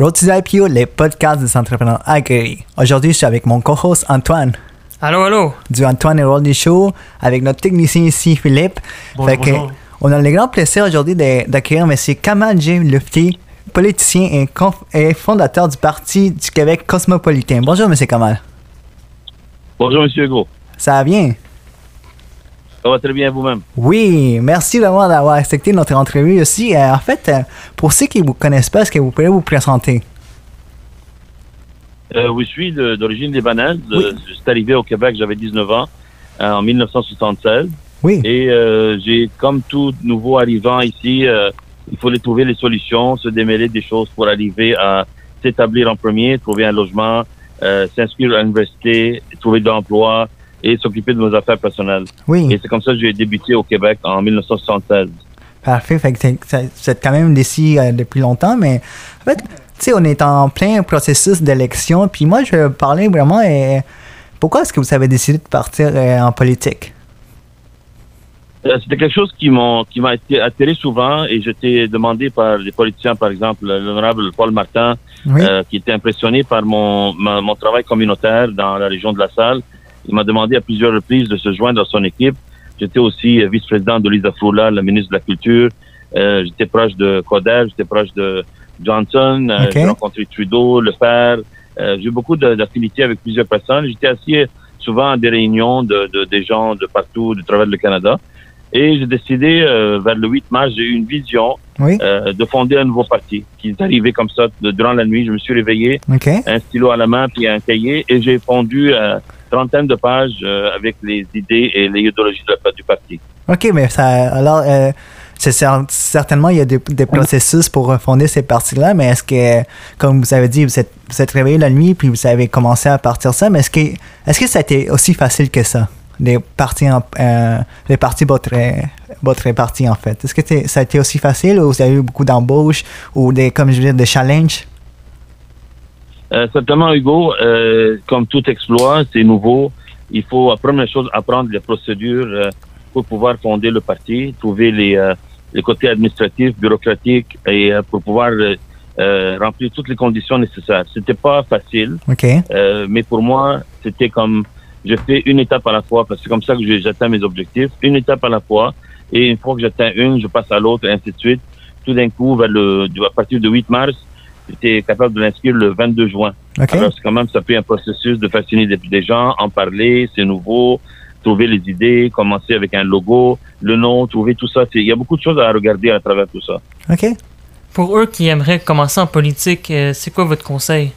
Road to IPO, les podcasts des entrepreneurs aguerris. Aujourd'hui, je suis avec mon co-host Antoine Allô, allô. du Antoine et Roldy Show avec notre technicien ici, Philippe. Bonjour, Fait que, bonjour. on a le grand plaisir aujourd'hui d'accueillir M. Kamal J. Lufti, politicien et, fondateur du Parti du Québec cosmopolitain. Bonjour, M. Kamal. Bonjour, Monsieur Hugo. Ça va bien? Ça va très bien vous-même. Oui, merci vraiment d'avoir accepté notre entrevue aussi. Euh, en fait, euh, pour ceux qui ne vous connaissent pas, est-ce que vous pouvez vous présenter? Euh, oui, je suis d'origine libanaise. Oui. Je suis arrivé au Québec, j'avais 19 ans, en 1976. Oui. Et euh, j'ai, comme tout nouveau arrivant ici, euh, il fallait trouver les solutions, se démêler des choses pour arriver à s'établir en premier, trouver un logement, s'inscrire à l'université, trouver de l'emploi et s'occuper de nos affaires personnelles. Oui. Et c'est comme ça que j'ai débuté au Québec en 1976. Parfait. Fait que vous êtes quand même d'ici euh, depuis longtemps, mais en fait, tu sais, on est en plein processus d'élection. Puis moi, je parler vraiment. euh, pourquoi est-ce que vous avez décidé de partir euh, en politique? Euh, C'était quelque chose qui m'a été attiré souvent et j'étais demandé par des politiciens, par exemple l'honorable Paul Martin, Oui. euh, qui était impressionné par mon ma- mon travail communautaire dans la région de la Salle. Il m'a demandé à plusieurs reprises de se joindre à son équipe. J'étais aussi euh, vice-président de Lisa Foula, la ministre de la Culture. Euh, j'étais proche de Coder, j'étais proche de Johnson. Euh. J'ai rencontré Trudeau, le père. Euh, j'ai eu beaucoup de- d'affinités avec plusieurs personnes. J'étais assis souvent à des réunions de, de des gens de partout, du travers le Canada. Et j'ai décidé, euh, vers le 8 mars, j'ai eu une vision Oui. euh, de fonder un nouveau parti qui est arrivé comme ça de- durant la nuit. Je me suis réveillé, OK. un stylo à la main puis un cahier et j'ai pondu euh, trentaine de pages euh, avec les idées et les idéologies de la- du parti. OK, mais ça. Alors, euh, certainement, il y a des, processus pour fonder ces partis-là, mais est-ce que, comme vous avez dit, vous êtes, vous êtes réveillé la nuit puis vous avez commencé à partir ça, mais est-ce que, est-ce que ça a été aussi facile que ça? Les partis, en, euh, les partis, votre, votre parti, en fait. Est-ce que ça a été aussi facile ou vous avez eu beaucoup d'embauches ou des, comme je veux dire, des challenges? Euh, certainement, Hugo, euh, comme tout exploit, c'est nouveau. Il faut, première chose, apprendre les procédures euh, pour pouvoir fonder le parti, trouver les, euh, les côtés administratifs, bureaucratiques et euh, pour pouvoir euh, euh, remplir toutes les conditions nécessaires. C'était pas facile. OK. Euh, mais pour moi, c'était comme je fais une étape à la fois parce que c'est comme ça que j'atteins mes objectifs, une étape à la fois. Et une fois que j'atteins une, je passe à l'autre et ainsi de suite. Tout d'un coup, vers le, à partir du 8 mars, j'étais capable de l'inscrire le 22 juin. OK. Alors, c'est quand même, ça fait un processus de fasciner des, des gens, en parler, c'est nouveau, trouver les idées, commencer avec un logo, le nom, trouver tout ça. Il y a beaucoup de choses à regarder à travers tout ça. OK. Pour eux qui aimeraient commencer en politique, euh, c'est quoi votre conseil?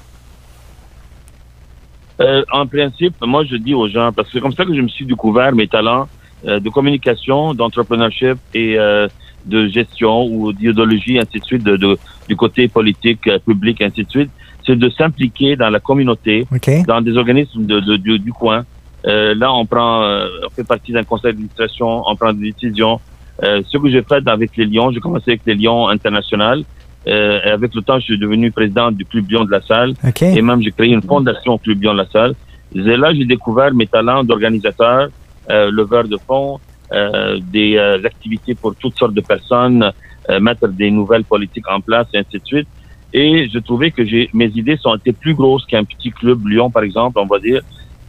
Euh, en principe, moi, je dis aux gens, parce que c'est comme ça que je me suis découvert mes talents euh, de communication, d'entrepreneurship et euh, de gestion ou d'idéologie, ainsi de suite, de, de- du côté politique, euh, public, ainsi de suite. C'est de s'impliquer dans la communauté, OK. dans des organismes de, de- du- du coin. Euh, là, on prend, euh, on fait partie d'un conseil d'administration, on prend des décisions. Euh, ce que j'ai fait avec les Lions, j'ai commencé avec les Lions international. Euh, et avec le temps, je suis devenu président du Club Lion de la Salle OK. et même j'ai créé une fondation Club Lyon La Salle. Et là, j'ai découvert mes talents d'organisateur, euh, leveur de fonds, des euh, activités pour toutes sortes de personnes, euh, mettre des nouvelles politiques en place, et ainsi de suite. Et je trouvais que j'ai mes idées sont été plus grosses qu'un petit club Lyon, par exemple, on va dire.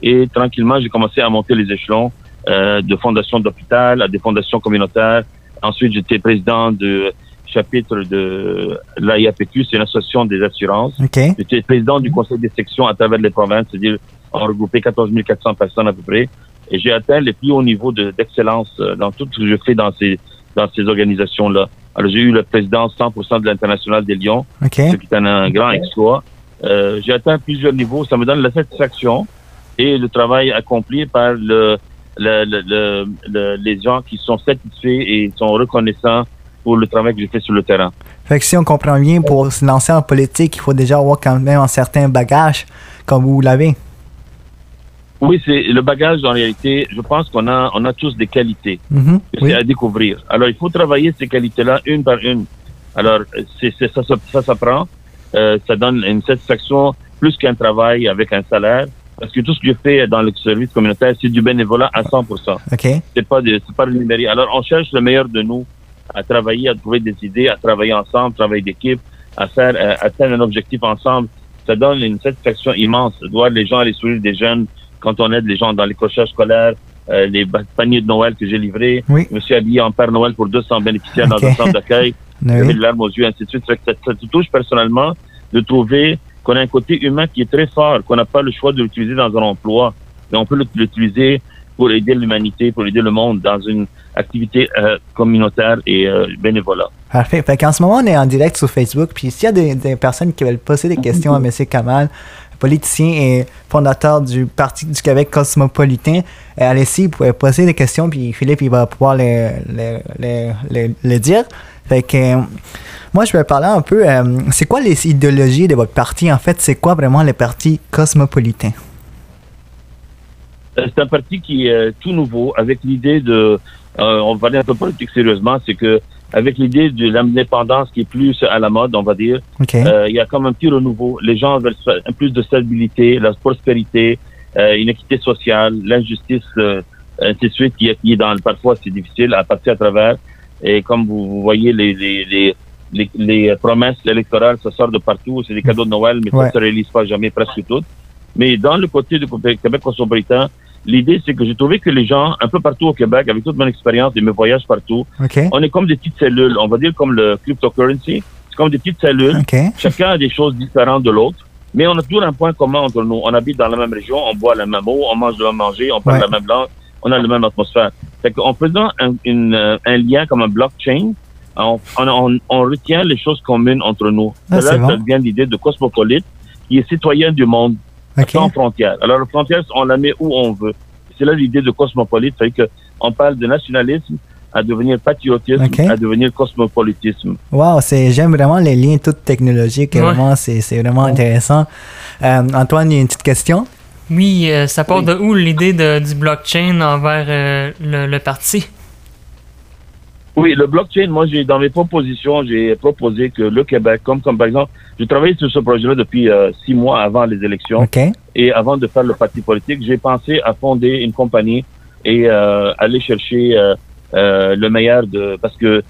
Et tranquillement, j'ai commencé à monter les échelons euh, de fondations d'hôpital à des fondations communautaires. Ensuite, j'étais président de chapitre de l'AIAPQ, c'est une association des assurances. OK. J'étais président du conseil des sections à travers les provinces, c'est-à-dire on regroupait 14 400 personnes à peu près. Et j'ai atteint les plus hauts niveaux de- d'excellence euh, dans tout ce que je fais dans ces, dans ces organisations-là. Alors j'ai eu la présidence 100% de l'International des Lions, OK. ce qui est un, un grand exploit. Euh, j'ai atteint plusieurs niveaux. Ça me donne la satisfaction et le travail accompli par le, le- le- le- les gens qui sont satisfaits et sont reconnaissants pour le travail que j'ai fait sur le terrain. Fait que si on comprend bien, pour se lancer en politique, il faut déjà avoir quand même un certain bagage, comme vous l'avez. Oui, c'est le bagage en réalité. Je pense qu'on a, on a tous des qualités. Mhm. Oui. à découvrir. Alors, il faut travailler ces qualités-là une par une. Alors, c'est, c'est, ça, ça, ça s'apprend. Euh, ça donne une satisfaction plus qu'un travail avec un salaire. Parce que tout ce que je fais dans le service communautaire, c'est du bénévolat à 100%. OK. C'est pas de, c'est pas rémunéré. Alors, on cherche le meilleur de nous à travailler, à trouver des idées, à travailler ensemble, travail d'équipe, à faire euh, atteindre un objectif ensemble, ça donne une satisfaction immense de voir les gens aller sourire des jeunes quand on aide les gens dans les crochages scolaires, euh, les paniers de Noël que j'ai livrés. Oui. Je me suis habillé en Père Noël pour 200 bénéficiaires dans un centre d'accueil. Oui. J'avais larmes aux yeux, ainsi de suite. Ça, ça, ça te touche personnellement de trouver qu'on a un côté humain qui est très fort, qu'on n'a pas le choix de l'utiliser dans un emploi, mais on peut l'utiliser pour aider l'humanité, pour aider le monde dans une activité euh, communautaire et euh, bénévolat. Parfait. Fait qu'en ce moment, on est en direct sur Facebook. Puis s'il y a des, des personnes qui veulent poser des questions à M. Kamal, politicien et fondateur du Parti du Québec cosmopolitain, euh, vous pouvez poser des questions. Puis Philippe, il va pouvoir les, les, les, les- dire. Fait que euh, moi, je vais parler un peu. euh, c'est quoi les idéologies de votre parti? En fait, c'est quoi vraiment le parti cosmopolitain? C'est un parti qui est tout nouveau, avec l'idée de, on va parler un peu politique sérieusement, c'est que avec l'idée de l'indépendance qui est plus à la mode, on va dire, OK. Euh, il y a comme un petit renouveau. Les gens veulent plus de stabilité, la prospérité, euh, une équité sociale, l'injustice, euh, ainsi de suite, qui est, qui est dans parfois c'est difficile à passer à travers. Et comme vous, vous voyez, les, les, les, les, les promesses électorales, ça sort de partout. C'est des cadeaux de Noël, mais Ouais. ça ne se réalise pas jamais, presque toutes. Mais dans le côté du Québec cosmopolitain, l'idée, c'est que j'ai trouvé que les gens, un peu partout au Québec, avec toute mon expérience et mes voyages partout, on est comme des petites cellules. On va dire comme le cryptocurrency. C'est comme des petites cellules. Chacun a des choses différentes de l'autre, mais on a toujours un point commun entre nous. On habite dans la même région, on boit la même eau, on mange le même manger, on parle Ouais. la même langue, on a la même atmosphère. Fait qu'en faisant un, une, euh, un lien comme un blockchain, on, on, on- on retient les choses communes entre nous. Ah, là, c'est ça bon. devient l'idée de cosmopolite, qui est citoyen du monde, OK. sans frontières. Alors, la frontière, on la met où on veut. C'est là l'idée de cosmopolite, c'est que on parle de nationalisme à devenir patriotisme, à devenir cosmopolitisme. Wow, c'est, j'aime vraiment les liens toutes technologiques. Ouais. Vraiment, c'est, c'est vraiment intéressant. Euh, Antoine, il y a une petite question? Oui, euh, ça part Oui. de où l'idée du blockchain envers euh, le, le parti? Oui, le blockchain, moi, j'ai dans mes propositions, j'ai proposé que le Québec, comme, comme par exemple, j'ai travaillé sur ce projet-là depuis euh, six mois avant les élections OK. et avant de faire le parti politique, j'ai pensé à fonder une compagnie et euh, aller chercher euh, euh, le meilleur de... Parce que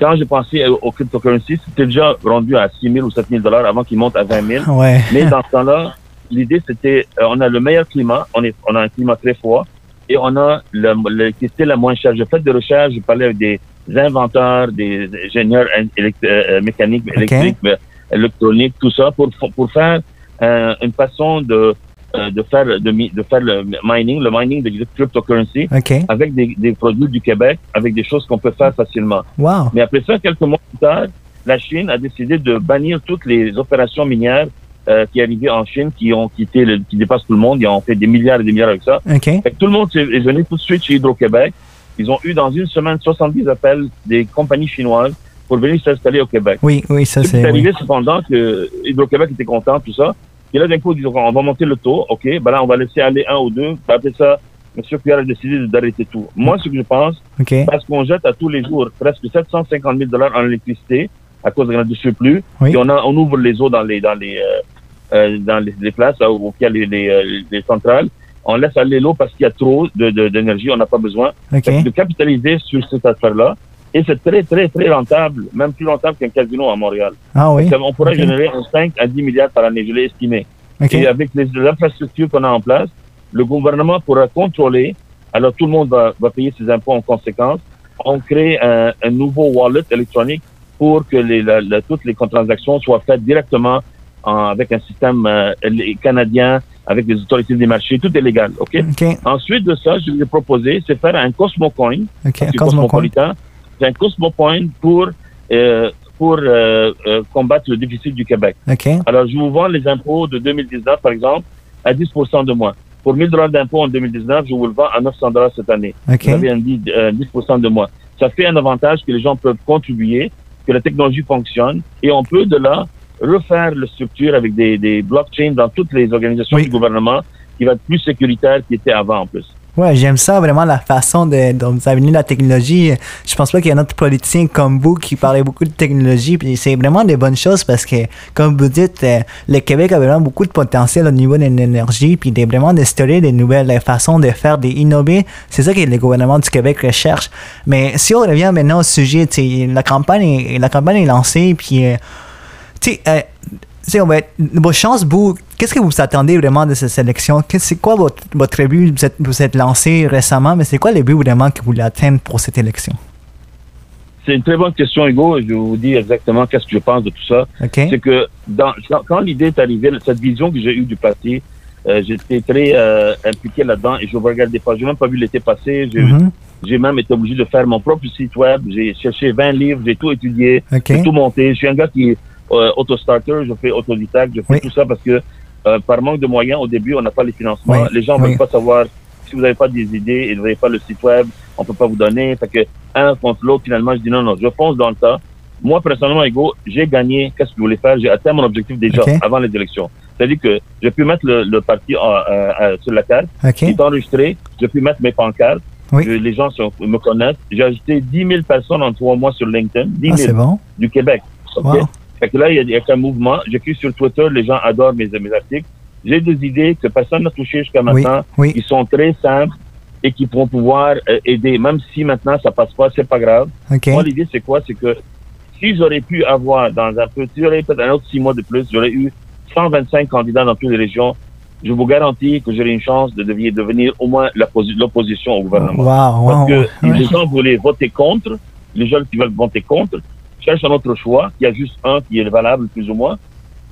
quand j'ai pensé au, au cryptocurrency, c'était déjà rendu à 6 000 ou 7 000 dollars avant qu'il monte à 20 000. Ouais. Mais dans ce temps-là, l'idée c'était, euh, on a le meilleur climat, on, est, on a un climat très froid et on a le- l'électricité la moins chère. J'ai fait des recherches, j'ai parlé avec des inventeurs, des ingénieurs in- élect- euh, euh, mécaniques, électriques, mais électroniques, tout ça pour pour faire euh, une façon de euh, de faire de, de faire le mining, le mining de cryptocurrency OK. avec des, des produits du Québec, avec des choses qu'on peut faire facilement. Wow. Mais après ça, quelques mois plus tard, la Chine a décidé de bannir toutes les opérations minières euh, qui arrivaient en Chine, qui ont quitté, le, qui dépassent tout le monde. Ils ont fait des milliards et des milliards avec ça. OK. Fait que tout le monde s'est- est venu tout de suite chez Hydro-Québec. Ils ont eu dans une semaine 70 appels des compagnies chinoises pour venir s'installer au Québec. Oui, oui, ça Ce qui c'est. est oui. arrivé cependant que Hydro-Québec était content, tout ça. Et là, d'un coup, ils disent, on va monter le taux. OK, ben là, on va laisser aller un ou deux. Après ça, M. Pierre a décidé d'arrêter tout. Moi, ce que je pense, OK. parce qu'on jette à tous les jours presque 750 000 dollars en électricité à cause de surplus. Oui. Et on, a, on ouvre les eaux dans les dans les euh, euh, dans les, les places là, où il y a les, les, euh, les centrales. On laisse aller l'eau parce qu'il y a trop d'énergie, on n'a pas besoin. De capitaliser sur cette affaire-là. Et c'est très, très, très rentable, même plus rentable qu'un casino à Montréal. Ah oui. On pourrait générer un 5 à 10 milliards par année, je l'ai estimé. Et avec les, infrastructures qu'on a en place, le gouvernement pourra contrôler. Alors tout le monde va, va payer ses impôts en conséquence. On crée un, un nouveau wallet électronique pour que les, la- la- toutes les transactions soient faites directement en- avec un système euh, canadien, avec les autorités des marchés. Tout est légal, OK? OK. Ensuite de ça, je vais proposer, c'est faire un Cosmocoin, OK. c'est Cosmocoin. cosmopolitain. C'est un Cosmocoin pour, euh, pour euh, euh, combattre le déficit du Québec. OK. Alors, je vous vends les impôts de 2019, par exemple, à 10 de moins. Pour 1000 dollars d'impôts en 2019, je vous le vends à 900 dollars cette année. OK. Vous avez un 10, euh, 10 de moins. Ça fait un avantage que les gens peuvent contribuer, que la technologie fonctionne, et on peut de là refaire la structure avec des, des blockchains dans toutes les organisations Oui. du gouvernement qui va être plus sécuritaire qu'il était avant en plus. Ouais, j'aime ça vraiment la façon de, dont vous avez mis la technologie. Je pense pas qu'il y a un autre politicien comme vous qui parlait beaucoup de technologie. Puis c'est vraiment des bonnes choses parce que, comme vous dites, euh, le Québec a vraiment beaucoup de potentiel au niveau de l'énergie. Puis des, vraiment d'instaurer des nouvelles façons de faire, d'innover. C'est ça que le gouvernement du Québec recherche. Mais si on revient maintenant au sujet, la campagne, est- la campagne est lancée. Puis. euh, Tu sais, euh, on va être- vos chances, vous, qu'est-ce que vous attendez vraiment de cette sélection? C'est quoi votre, votre but? Vous êtes, vous êtes lancé récemment, mais c'est quoi le but vraiment que vous voulez atteindre pour cette élection? C'est une très bonne question, Hugo. Je vais vous dire exactement qu'est-ce que je pense de tout ça. OK? C'est que dans, quand, quand l'idée est arrivée, cette vision que j'ai eue du parti, euh, j'étais très euh, impliqué là-dedans et je ne regardais pas. J'ai même pas vu l'été passé. J'ai Mhm. j'ai même été obligé de faire mon propre site web. J'ai cherché 20 livres, j'ai tout étudié, j'ai tout monté. Je suis un gars qui auto-starter, je fais autodidacte, je fais Oui. tout ça parce que euh, par manque de moyens, au début, on n'a pas les financements. Oui, Les gens ne oui. veulent pas savoir si vous n'avez pas des idées et vous n'avez pas le site web, on peut pas vous donner. Fait que un contre l'autre, finalement, je dis non, non, je fonce dans le tas. Moi, personnellement, Hugo, j'ai gagné. Qu'est-ce que je voulais faire? J'ai atteint mon objectif déjà avant les élections. C'est-à-dire que j'ai pu mettre le, le parti en- euh, euh, sur la carte. OK? Il est enregistré. J'ai pu mettre mes pancartes. Oui. Je- les gens sont- me connaissent. J'ai ajouté 10 000 personnes en trois mois sur LinkedIn. 10 Ah, 000 c'est bon. du Québec. Wow. Fait que là, il y a, a un mouvement. J'écris sur Twitter. Les gens adorent mes, mes articles. J'ai des idées que personne n'a touchées jusqu'à Oui, maintenant. oui. Qui sont très simples et qui pourront pouvoir euh, aider. Même si maintenant ça passe pas, c'est pas grave. OK? Moi, l'idée, c'est quoi? C'est que si j'aurais pu avoir dans un peu, si j'aurais peut-être un autre six mois de plus, j'aurais eu 125 candidats dans toutes les régions. Je vous garantis que j'aurais une chance de devenir, devenir au moins l'opposition au gouvernement. Wow, Parce que ouais. les gens voulaient voter contre, les gens qui veulent voter contre cherchent un autre choix, il y a juste un qui est valable plus ou moins.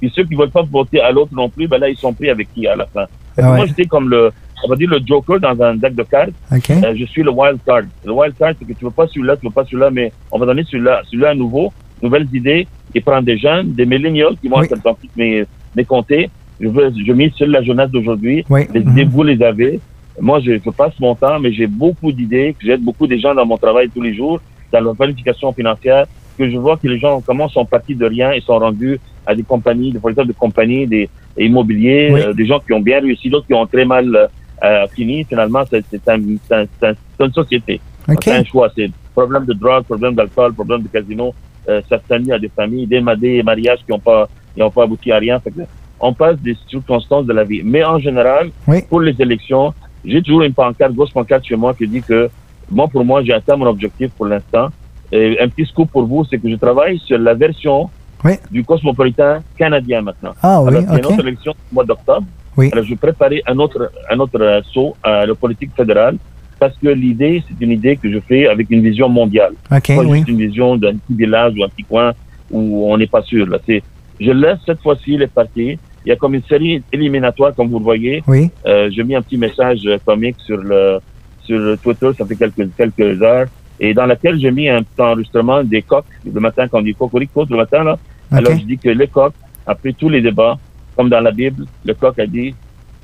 Puis ceux qui veulent pas voter à l'autre non plus, ben là, ils sont pris avec qui à la fin? Ah ouais. Moi, j'étais comme le, on va dire le joker dans un deck de cartes. OK? Euh, je suis le wild card. Le wild card, c'est que tu veux pas celui-là, tu veux pas celui-là, mais on va donner celui-là, celui-là à nouveau, nouvelles idées, et prendre des jeunes, des millennials qui vont Oui. être dans toutes mes, mes comtés. Je veux, je mise sur la jeunesse d'aujourd'hui. Oui. Les mhm. idées, vous les avez. Moi, je, je passe mon temps, mais j'ai beaucoup d'idées, j'aide beaucoup des gens dans mon travail tous les jours, dans leur planification financière, que je vois que les gens, comment sont partis de rien et sont rendus à des compagnies, des fournisseurs de compagnies, des, des immobiliers, Oui. euh, des gens qui ont bien réussi, d'autres qui ont très mal euh, fini. Finalement, c'est un, un- une société. OK? C'est un choix. C'est problème de drogue, problème d'alcool, problème de casino, euh, s'abstenir à des familles, des, des mariages qui n'ont pas, qui ont pas abouti à rien. Fait que on passe des circonstances de la vie. Mais en général, Oui. pour les élections, j'ai toujours une pancarte, grosse pancarte chez moi qui dit que moi, pour moi, j'ai atteint mon objectif pour l'instant. Et un petit scoop pour vous, c'est que je travaille sur la version Oui. du cosmopolitain canadien maintenant. Ah oui, Alors, c'est une autre élection au mois d'octobre. Oui. Alors, je vais préparer un autre, un autre euh, saut à la politique fédérale parce que l'idée, c'est une idée que je fais avec une vision mondiale. OK, Pas oui. juste une vision d'un petit village ou un petit coin où on n'est pas sûr. Là. C'est, je laisse cette fois-ci les partis. Il y a comme une série éliminatoire, comme vous le voyez. Oui. Euh, j'ai mis un petit message euh, comique sur le sur Twitter, ça fait quelques quelques heures, et dans laquelle j'ai mis un petit enregistrement des coqs le matin quand on dit cocorico le matin là. Alors je dis que les coqs, après tous les débats, comme dans la Bible, le coq a dit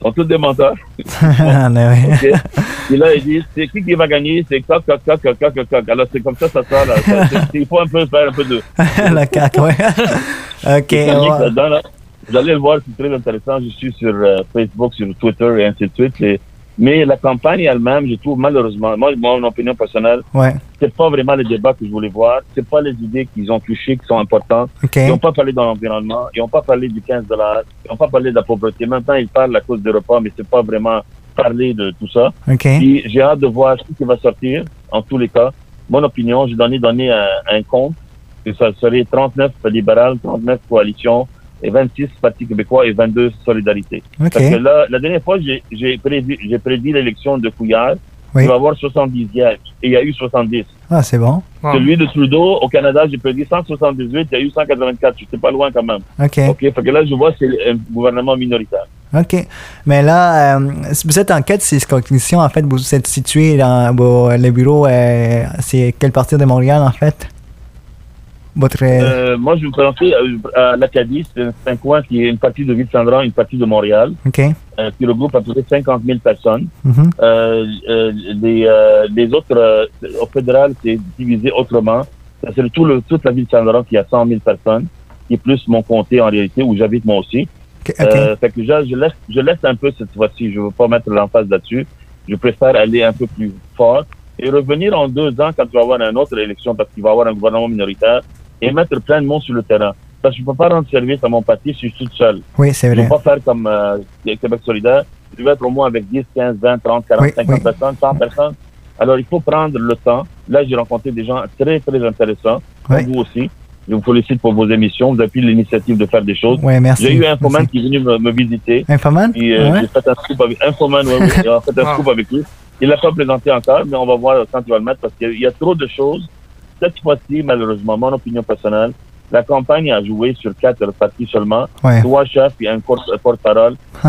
sont tous des menteurs. Ah, mais oui. ok? Et là, il dit, c'est qui qui va gagner? C'est coq, coq, coq, coq, coq, coq. Alors, c'est comme ça, ça sort, là. Il faut un peu faire un peu de, La cac, ouais. OK, ouais. là. Vous allez le voir, c'est très intéressant. Je suis sur euh, Facebook, sur Twitter et ainsi de suite. Et- mais la campagne elle-même, je trouve malheureusement, moi, mon opinion personnelle, Ouais. c'est pas vraiment le débat que je voulais voir. C'est pas les idées qu'ils ont touchées qui sont importantes. OK. Ils n'ont pas parlé de l'environnement. Ils n'ont pas parlé du 15 dollars. Ils n'ont pas parlé de la pauvreté. Maintenant, ils parlent à cause des repas, mais c'est pas vraiment parler de tout ça. OK. Puis j'ai hâte de voir ce qui va sortir, en tous les cas. Mon opinion, j'ai donné, donné un, un compte, que ça serait 39 libérales, 39 coalitions, et 26 partis québécois et 22 solidarités. OK. Parce que là, la dernière fois, j'ai j'ai prédit, j'ai prédit l'élection de Couillard. Oui. Il va y avoir 70 sièges. Et il y a eu 70. Ah, c'est bon. Wow. Celui de Trudeau, au Canada, j'ai prédit 178, il y a eu 184. J'étais pas loin quand même. OK. OK? Fait que là, je vois, c'est un gouvernement minoritaire. OK. Mais là, euh, vous êtes en quête ces. En fait, vous êtes situé dans le bureau. euh, c'est quelle partie de Montréal, en fait? Votre. Euh, moi, je vais vous présenter euh, à l'Acadie. C'est un, coin qui est une partie de Ville-Saint-Laurent, une partie de Montréal, OK. euh, qui regroupe à peu près 50 000 personnes. Mhm. Euh, euh, les, euh, les autres, euh, au fédéral, c'est divisé autrement. C'est tout le, toute la ville de Saint-Laurent qui a 100 000 personnes, qui est plus mon comté en réalité, où j'habite moi aussi. OK. OK. Euh, fait que je, je laisse, je laisse un peu cette fois-ci. Je veux pas mettre l'emphase là-dessus. Je préfère aller un peu plus fort et revenir en deux ans quand tu vas avoir une autre élection parce qu'il va y avoir un gouvernement minoritaire et mettre plein de monde sur le terrain. Parce que je peux pas rendre service à mon parti si je suis tout seul. oui, c'est Je ne vrai. peux pas faire comme euh, Québec solidaire. Je vais être au moins avec 10, 15, 20, 30, 40, Oui, 50 oui. personnes, 100 personnes. Alors, il faut prendre le temps. Là, j'ai rencontré des gens très, très intéressants, Oui. vous aussi. Je vous félicite pour vos émissions. Vous avez pris l'initiative de faire des choses. Ouais, merci. J'ai eu un Infoman Merci. qui est venu me, me visiter. Infoman? Puis, euh, Ouais. j'ai fait un scoop avec Infoman, ouais, oui, j'ai fait un Wow. scoop avec lui. Il l'a pas présenté encore, mais on va voir quand il va le mettre parce qu'il y a trop de choses. Cette fois-ci, malheureusement, mon opinion personnelle, la campagne a joué sur quatre parties seulement. Ouais. Trois chefs et un un porte-parole.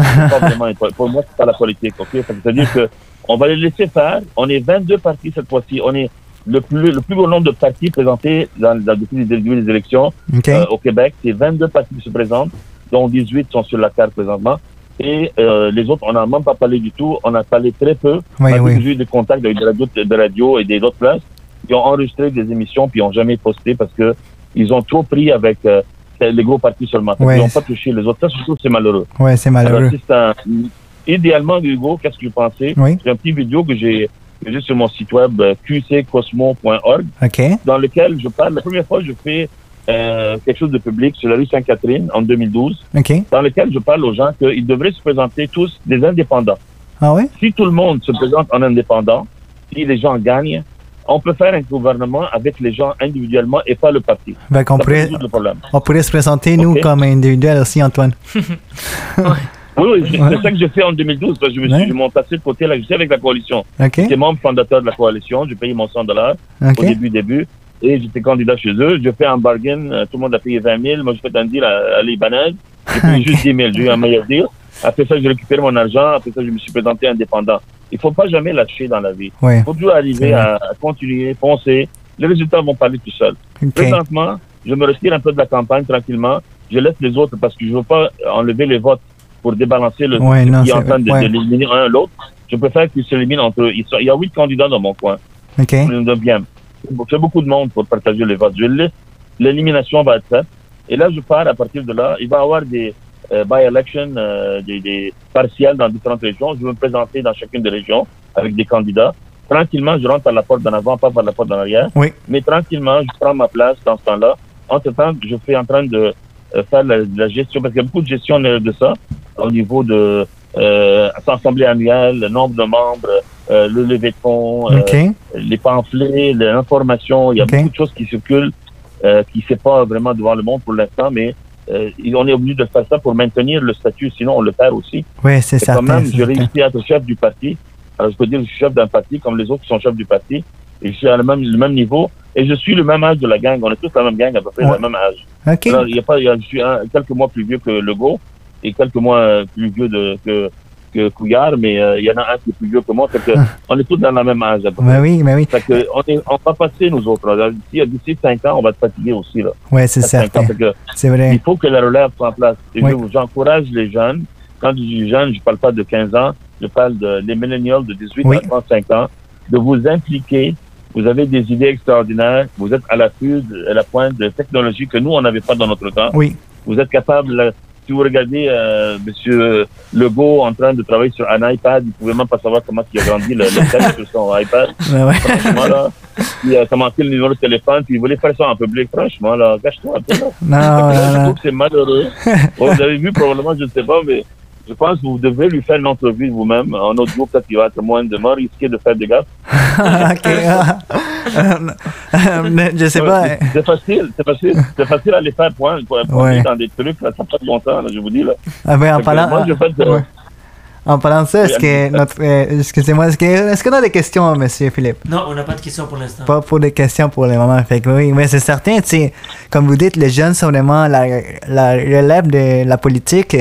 Pour moi, c'est pas la politique, ok? Ça veut dire que on va les laisser faire. On est 22 partis cette fois-ci. On est le plus, le plus gros nombre de partis présentés dans, dans- depuis le début des élections euh, au Québec. C'est 22 partis qui se présentent, dont 18 sont sur la carte présentement. Et euh, les autres, on n'a même pas parlé du tout. On a parlé très peu. oui, oui. J'ai eu des contacts avec des radios, des radios et des autres places qui ont enregistré des émissions puis ils n'ont jamais posté parce que ils ont trop pris avec euh, les gros partis seulement. Ouais. n'ont pas touché les autres. Ça, je trouve que c'est malheureux. Ouais, c'est malheureux. un- idéalement, Hugo, qu'est-ce que je pensais? Oui. J'ai un petit vidéo que j'ai sur mon site web euh, qccosmo.org dans lequel je parle. La première fois, je fais euh, quelque chose de public sur la rue Sainte-Catherine en 2012, OK. dans lequel je parle aux gens qu'ils devraient se présenter tous des indépendants. Ah oui? Si tout le monde se présente en indépendant, si les gens gagnent, on peut faire un gouvernement avec les gens individuellement et pas le parti. Pourrait, problème. on pourrait se présenter, nous, comme individuels aussi, Antoine. Oui, oui, c'est Ouais. c'est ça que j'ai fait en 2012, parce que je me suis Ouais. passé de côté, là, j'étais avec la coalition. OK? J'étais membre fondateur de la coalition, j'ai payé mon 100 dollars OK? au début, début, et j'étais candidat chez eux. J'ai fait un bargain, euh, tout le monde a payé 20 000, moi j'ai fait un deal à, à Libanais, j'ai payé Ok. juste 10 000, j'ai eu un meilleur deal. Après ça, j'ai récupéré mon argent, après ça, je me suis présenté indépendant. Il faut pas jamais lâcher dans la vie. Ouais. Il faut toujours arriver à, à continuer, foncer. Les résultats vont parler tout seuls. OK. Présentement, je me retire un peu de la campagne tranquillement. Je laisse les autres parce que je veux pas enlever les votes pour débalancer le Ouais, non, qui est en train de, vrai. de l'éliminer un l'autre. Je préfère qu'ils s'éliminent entre eux. Ils sont- Il y a huit candidats dans mon coin. OK. Le neuvième. C'est beaucoup de monde pour partager les votes. Je laisse. L'élimination va être faite. Et là, je pars à partir de là. Il va y avoir des euh, by-elections, euh, des, des partiels dans différentes régions. Je vais me présenter dans chacune des régions avec des candidats. Tranquillement, je rentre par la porte d'en avant, pas par la porte d'en arrière. Oui. Mais tranquillement, je prends ma place dans ce temps-là. Entre-temps, je suis en train de euh, faire la, la gestion, parce qu'il y a beaucoup de gestion euh, de ça, au niveau de euh, assemblée annuelle, le nombre de membres, euh, le lever de fonds, euh, OK. les pamphlets, l'information. Il y a beaucoup de choses qui circulent, euh, qui ne pas vraiment devant le monde pour l'instant, mais euh, on est obligé de faire ça pour maintenir le statut, sinon on le perd aussi. Oui, c'est Et quand même, j'ai réussi à être chef du parti. Alors, je peux dire que je suis chef d'un parti comme les autres qui sont chefs du parti. Et je suis à le même, le même niveau. Et je suis le même âge de la gang. On est tous la même gang, à peu près Ouais. le même âge. OK. Alors, il y a pas, il y a, je suis un- quelques mois plus vieux que Legault et quelques mois euh, plus vieux de, que, que Couillard, mais euh, il y en a un qui est plus vieux que moi. Fait que on est tous dans la même âge. Ben oui, ben oui. Fait que on, est, on va passer, nous autres. D'ici, d'ici 5 ans, on va être fatigués aussi. Là. Ouais, c'est certain. C'est vrai. il faut que la relève soit en place. Et Oui. je- j'encourage les jeunes. Quand je dis jeunes, je parle pas de 15 ans, je parle de les millennials de 18 Oui. à 35 ans, de vous impliquer. Vous avez des idées extraordinaires. Vous êtes à l'affût, à la pointe de technologies que nous, on n'avait pas dans notre temps. Oui. Vous êtes capable, si vous regardez euh, Monsieur Legault en train de travailler sur un iPad, il pouvait même pas savoir comment il a grandi le, le texte sur son iPad. Ouais, ouais. Franchement, là, il a commencé le numéro de téléphone, puis il voulait faire ça en public. Franchement, là, cache-toi un peu, là. Non, Là, je trouve que c'est malheureux. Bon, vous avez vu probablement, je ne sais pas, mais je pense que vous devez lui faire une entrevue vous-même en audio, peut-être qu'il va être moins de moins risqué de faire des gaffes. OK. ah. Euh, euh, je sais pas. Ouais, C'est facile, c'est facile, c'est facile à les faire point, point, point Ouais. dans des trucs, là, ça n'a pas de bon sens, là, je vous dis là. Ah ben, en parlant, moi, je fais de- ouais. en parlant de ça, est-ce que notre, euh, excusez-moi, est-ce que, est-ce qu'on a des questions, Monsieur Philippe? Non, on n'a pas de questions pour l'instant. Pas pour des questions pour le moment. Fait que oui, mais c'est certain, tu comme vous dites, les jeunes sont vraiment la, la relève de la politique.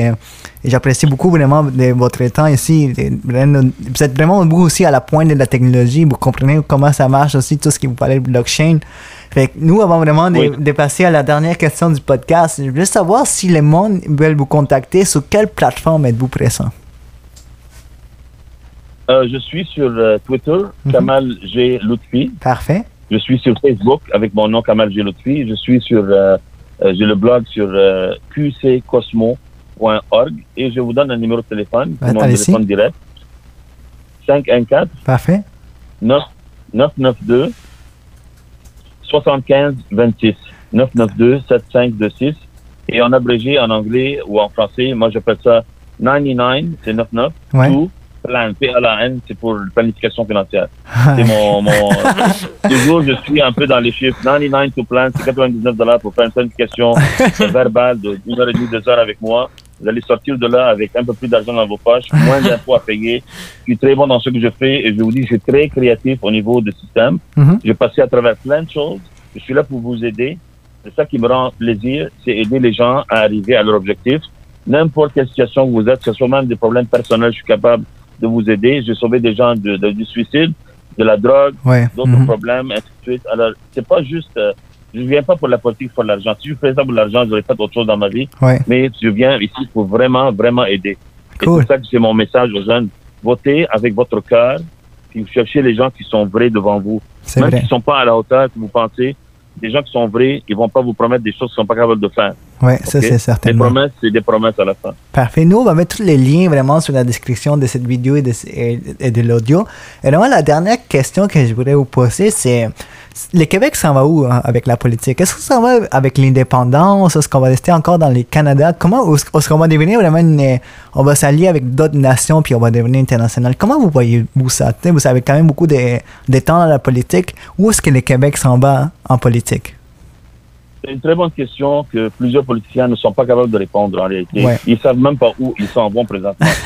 Et j'apprécie beaucoup vraiment de votre temps ici. Vous êtes vraiment vous aussi à la pointe de la technologie. Vous comprenez comment ça marche aussi, tout ce qui vous parlait de blockchain. Fait que nous, avant vraiment de, Oui. de passer à la dernière question du podcast, je voulais savoir si les monde veulent vous contacter, sur quelle plateforme êtes-vous présent? Euh, je suis sur euh, Twitter, Mhm. Kamal G. Lutfi. Parfait. Je suis sur Facebook avec mon nom Kamal G. Lutfi. Je suis sur, euh, j'ai le blog sur euh, qccosmo.org et je vous donne un numéro de téléphone, Ouais, mon téléphone direct. 514 Parfait. 9 992 75 26 992 7526 et en abrégé en anglais ou en français, moi j'appelle ça 99, c'est 99, Ouais. 2, plan, P-A-N, c'est pour planification financière. C'est mon, mon toujours, je suis un peu dans les chiffres. 99 to plan, c'est 99 dollars pour faire une planification verbale de une heure et demie, deux heures avec moi. Vous allez sortir de là avec un peu plus d'argent dans vos poches, moins d'impôts à payer. Je suis très bon dans ce que je fais et je vous dis, je suis très créatif au niveau du système. Mhm. J'ai passé à travers plein de choses. Je suis là pour vous aider. C'est ça qui me rend plaisir, c'est aider les gens à arriver à leur objectif. N'importe quelle situation que vous êtes, que ce soit même des problèmes personnels, je suis capable de vous aider. J'ai sauvé des gens de, de- du suicide, de la drogue, Ouais. d'autres Mhm. problèmes, ainsi de suite. Alors, c'est pas juste, euh, je viens pas pour la politique, pour l'argent. Si je faisais ça pour l'argent, j'aurais fait autre chose dans ma vie. Ouais. Mais je viens ici pour vraiment, vraiment aider. Et Cool. c'est ça que c'est mon message aux jeunes. Votez avec votre cœur, puis vous cherchez les gens qui sont vrais devant vous. C'est Même s'ils sont pas à la hauteur que vous pensez, des gens qui sont vrais, ils vont pas vous promettre des choses qu'ils sont pas capables de faire. Ouais, ça c'est Les certainement. promesses, c'est des promesses à la fin. Parfait. Nous, on va mettre tous les liens vraiment sur la description de cette vidéo et de, et- et de l'audio. Et vraiment, la dernière question que je voudrais vous poser, c'est le Québec s'en va où hein, avec la politique? Est-ce que ça va avec l'indépendance? Est-ce qu'on va rester encore dans les Canada? Comment est-ce qu'on va devenir vraiment une- on va s'allier avec d'autres nations puis on va devenir international? Comment vous voyez-vous ça? Tu sais, Vous avez quand même beaucoup de, de temps dans la politique. Où est-ce que le Québec s'en va en politique? C'est une très bonne question que plusieurs politiciens ne sont pas capables de répondre en réalité. Ouais. Ils savent même pas où ils s'en vont présentement.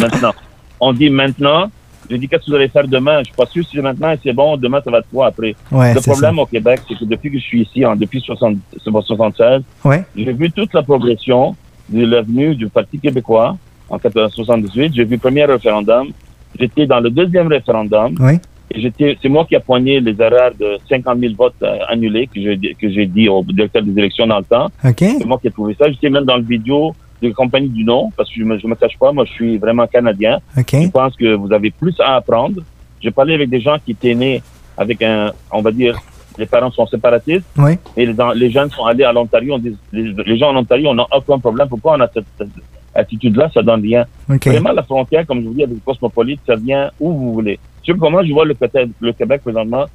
Maintenant. On dit maintenant. Je dis qu'est-ce que vous allez faire demain? Je suis pas sûr si maintenant et c'est bon. Demain, ça va être quoi après? Ouais, Le problème au Québec, c'est que depuis que je suis ici, en, depuis 60, 76, ça. Ouais. j'ai vu toute la progression de l'avenue du Parti québécois en 78. J'ai vu le premier référendum. J'étais dans le deuxième référendum. Oui. C'est moi qui ai poigné les erreurs de 50 000 votes euh, annulés que j'ai, que j'ai dit au directeur des élections dans le temps. OK. C'est moi qui ai trouvé ça. J'étais même dans le vidéo de la compagnie du nom parce que je me, je me cache pas. Moi, je suis vraiment canadien. OK. Je pense que vous avez plus à apprendre. J'ai parlé avec des gens qui étaient nés avec un, on va dire, les parents sont séparatistes Oui. et les, les jeunes sont allés à l'Ontario. On dit, les, les gens en Ontario, on n'a aucun problème. Pourquoi on a cette, cette attitude-là? Ça donne rien. OK. Vraiment, la frontière, comme je vous dis, avec le cosmopolite, ça vient où vous voulez. Sur comment je vois le, Québec présentement,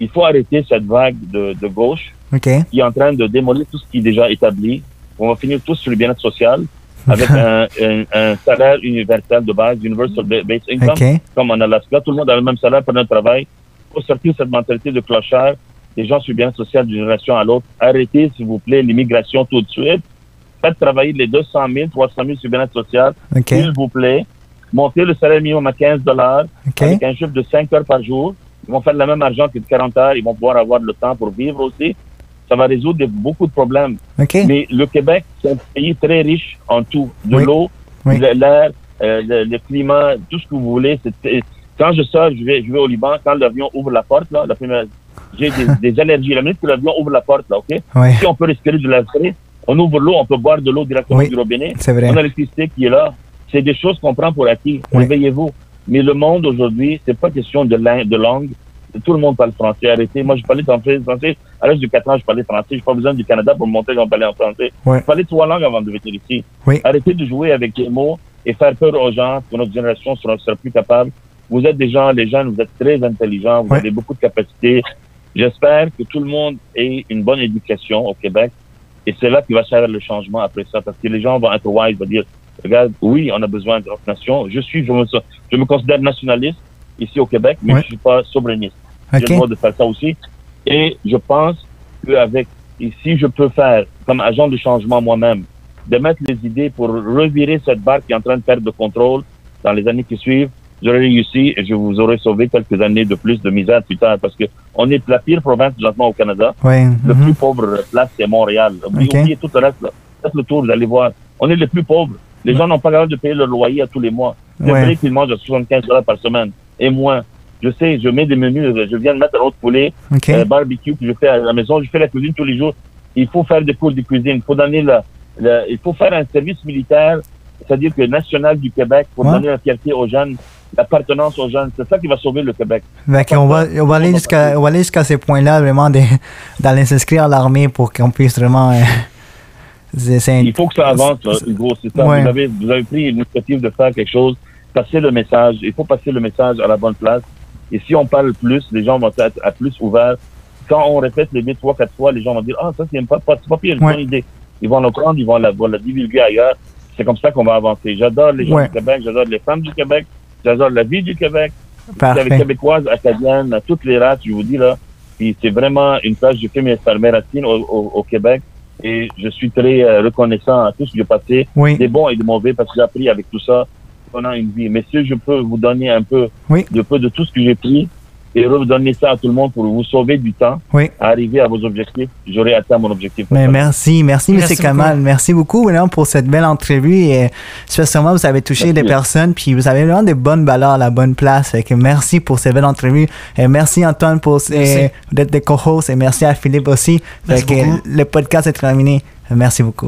il faut arrêter cette vague de, de gauche OK. qui est en train de démolir tout ce qui est déjà établi. On va finir tous sur le bien-être social avec un, un, un salaire universel de base, universal ba- base income, OK. comme en Alaska. Tout le monde a le même salaire pour notre travail. Il faut sortir cette mentalité de clochard. Les gens sur le bien-être social d'une génération à l'autre. Arrêtez, s'il vous plaît, l'immigration tout de suite. Faites travailler les 200 000, 300 000 sur le bien-être social OK. s'il vous plaît, montez le salaire minimum à 15 dollars OK. avec un chiffre de 5 heures par jour. Ils vont faire le même argent que de 40 heures. Ils vont pouvoir avoir le temps pour vivre aussi. Ça va résoudre beaucoup de problèmes. OK. Mais le Québec, c'est un pays très riche en tout. De Oui. l'eau, Oui. de l'air, euh, le, le climat, tout ce que vous voulez. Quand je sors, je vais, je vais au Liban. Quand l'avion ouvre la porte, là, la première, j'ai des, des allergies. La minute que l'avion ouvre la porte, là, OK? Si on peut respirer de l'air frais, on ouvre l'eau, on peut boire de l'eau directement du robinet. C'est vrai. On a l'électricité qui est là. C'est des choses qu'on prend pour acquis. Oui. Réveillez-vous. Mais le monde aujourd'hui, c'est pas question de, de langue. Tout le monde parle français. Arrêtez. Moi, je parlais français. français. À l'âge de 4 ans, je parlais français. Je pas besoin du Canada pour me montrer que j'en parlais en français. Ouais. Je parlais trois langues avant de venir ici. Oui. Arrêtez de jouer avec les mots et faire peur aux gens que notre génération sera, sera plus capable. Vous êtes des gens, les jeunes, vous êtes très intelligents. Vous avez beaucoup de capacités. J'espère que tout le monde ait une bonne éducation au Québec. Et c'est là qu'il va faire le changement après ça, parce que les gens vont être wise, vont dire, regarde, oui, on a besoin de notre nation. Je suis, je me, je me considère nationaliste ici au Québec, mais Ouais. je suis pas souverainiste. J'ai le droit de faire ça aussi. Et je pense qu'avec, si je peux faire comme agent de changement moi-même, de mettre les idées pour revirer cette barque qui est en train de perdre de contrôle dans les années qui suivent, j'aurais réussi et je vous aurais sauvé quelques années de plus de misère plus tard parce que on est la pire province présentement au Canada. Ouais. Le mhm. plus pauvre place, c'est Montréal. Oubliez tout le reste. Là. Faites le tour, vous allez voir. On est les plus pauvres. Les gens n'ont pas capable de payer leur loyer à tous les mois. Le Ouais. prix qu'ils mangent à 75 dollars par semaine et moins. Je sais, je mets des menus. Je viens de mettre un autre poulet, OK. euh, barbecue que je fais à la maison. Je fais la cuisine tous les jours. Il faut faire des cours de cuisine. Il faut donner la, la- il faut faire un service militaire, c'est-à-dire que national du Québec, pour Ouais. donner la fierté aux jeunes, l'appartenance aux jeunes. C'est ça qui va sauver le Québec. Va, on va aller jusqu'à, on va aller jusqu'à ces points-là, vraiment, de- d'aller s'inscrire à l'armée pour qu'on puisse vraiment. euh, c'est- c'est- Il faut que ça avance, là, Hugo. C'est ça. Ouais. Vous, avez, vous avez pris l'initiative de faire quelque chose, passer le message. Il faut passer le message à la bonne place. Et si on parle plus, les gens vont être à plus ouverts. Quand on répète les trois, quatre fois, les gens vont dire Ah, ça, c'est pas, pas, c'est pas pire, une Ouais. bonne idée. Ils vont le prendre, ils vont la, vont la divulguer ailleurs. C'est comme ça qu'on va avancer. J'adore les gens Ouais. du Québec, j'adore les femmes du Québec, J'adore la vie du Québec, Parfait. avec québécoises, acadiennes, toutes les races, je vous dis là. Puis c'est vraiment une place, mes, mes racines au, au, au Québec et je suis très euh, reconnaissant à tout ce que j'ai passé, Oui. des bons et des mauvais, parce que j'ai appris avec tout ça qu'on a une vie. Mais si je peux vous donner un peu, Oui. de peu de tout ce que j'ai pris et redonner ça à tout le monde pour vous sauver du temps, Oui. arriver à vos objectifs, j'aurai atteint mon objectif. Mais merci, merci, Merci M. Kamal. Merci beaucoup vraiment pour cette belle entrevue. Et spécialement, vous avez touché Merci. des personnes, puis vous avez vraiment des bonnes valeurs à la bonne place. Fait que merci pour cette belle entrevue. Et merci Antoine pour d'être des co-hosts et merci à Philippe aussi. Merci fait que le podcast est terminé. Merci beaucoup.